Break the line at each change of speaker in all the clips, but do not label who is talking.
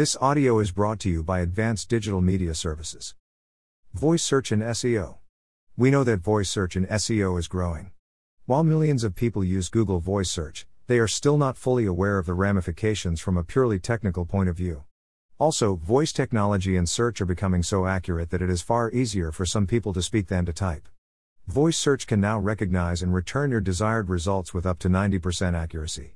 This audio is brought to you by Advanced Digital Media Services. Voice search and SEO. We know that voice search and SEO is growing. While millions of people use Google Voice Search, they are still not fully aware of the ramifications from a purely technical point of view. Also, voice technology and search are becoming so accurate that it is far easier for some people to speak than to type. Voice search can now recognize and return your desired results with up to 90% accuracy.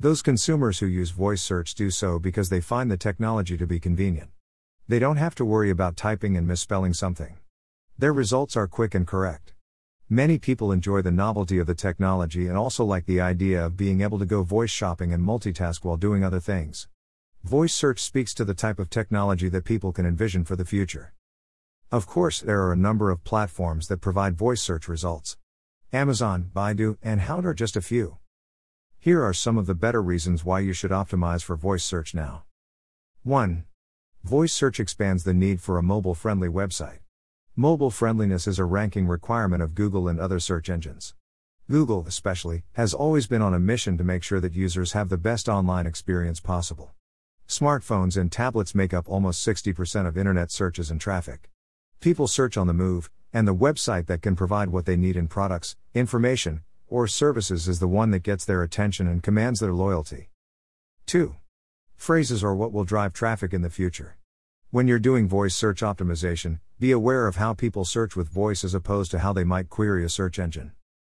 Those consumers who use voice search do so because they find the technology to be convenient. They don't have to worry about typing and misspelling something. Their results are quick and correct. Many people enjoy the novelty of the technology and also like the idea of being able to go voice shopping and multitask while doing other things. Voice search speaks to the type of technology that people can envision for the future. Of course, there are a number of platforms that provide voice search results. Amazon, Baidu, and Hound are just a few. Here are some of the better reasons why you should optimize for voice search now. 1. Voice search expands the need for a mobile friendly website. Mobile friendliness is a ranking requirement of Google and other search engines. Google, especially, has always been on a mission to make sure that users have the best online experience possible. Smartphones and tablets make up almost 60% of internet searches and traffic. People search on the move, and the website that can provide what they need in products, information, or services is the one that gets their attention and commands their loyalty. 2. Phrases are what will drive traffic in the future. When you're doing voice search optimization, be aware of how people search with voice as opposed to how they might query a search engine.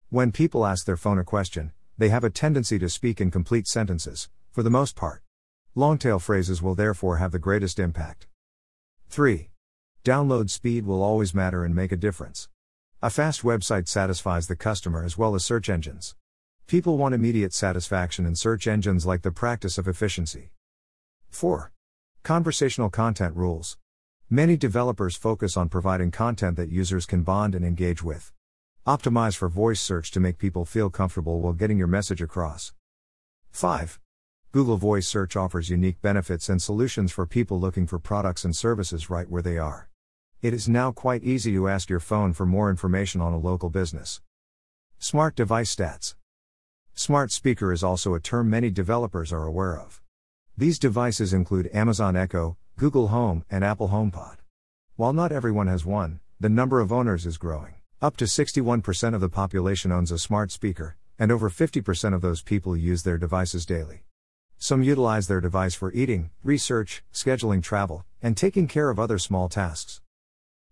When people ask their phone a question, they have a tendency to speak in complete sentences, for the most part. Longtail phrases will therefore have the greatest impact. 3. Download speed will always matter and make a difference. A fast website satisfies the customer as well as search engines. People want immediate satisfaction, and search engines like the practice of efficiency. 4. Conversational content rules. Many developers focus on providing content that users can bond and engage with. Optimize for voice search to make people feel comfortable while getting your message across. 5. Google Voice Search offers unique benefits and solutions for people looking for products and services right where they are. It is now quite easy to ask your phone for more information on a local business. Smart Device Stats Smart speaker is also a term many developers are aware of. These devices include Amazon Echo, Google Home, and Apple HomePod. While not everyone has one, the number of owners is growing. Up to 61% of the population owns a smart speaker, and over 50% of those people use their devices daily. Some utilize their device for eating, research, scheduling travel, and taking care of other small tasks.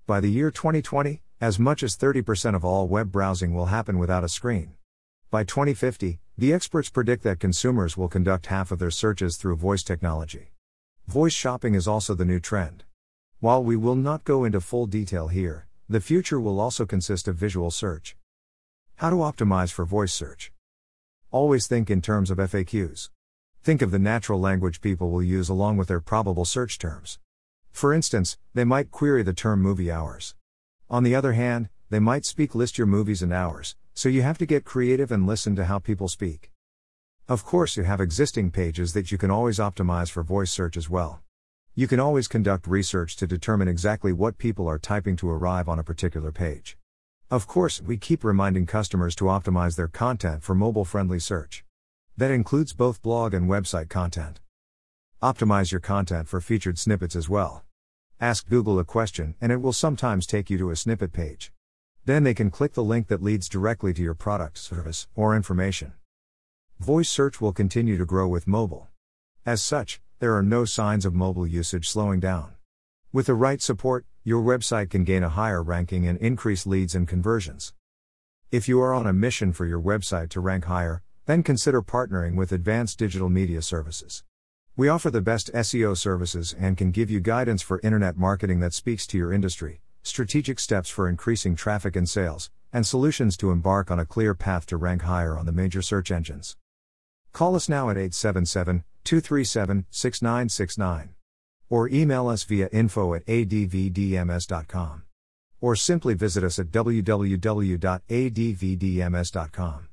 By the year 2020, as much as 30% of all web browsing will happen without a screen. By 2050, the experts predict that consumers will conduct half of their searches through voice technology. Voice shopping is also the new trend. While we will not go into full detail here, the future will also consist of visual search. How to optimize for voice search. Always think in terms of FAQs. Think of the natural language people will use along with their probable search terms. For instance, they might query the term movie hours. On the other hand, they might speak list your movies and hours, so you have to get creative and listen to how people speak. Of course, you have existing pages that you can always optimize for voice search as well. You can always conduct research to determine exactly what people are typing to arrive on a particular page. Of course, we keep reminding customers to optimize their content for mobile friendly search. That includes both blog and website content. Optimize your content for featured snippets as well. Ask Google a question and it will sometimes take you to a snippet page. Then they can click the link that leads directly to your product, service, or information. Voice search will continue to grow with mobile. As such, there are no signs of mobile usage slowing down. With the right support, your website can gain a higher ranking and increase leads and conversions. If you are on a mission for your website to rank higher, then consider partnering with Advanced Digital Media Services. We offer the best SEO services and can give you guidance for internet marketing that speaks to your industry, strategic steps for increasing traffic and sales, and solutions to embark on a clear path to rank higher on the major search engines. Call us now at 877 237 6969. Or email us via info at advdms.com. Or simply visit us at www.advdms.com.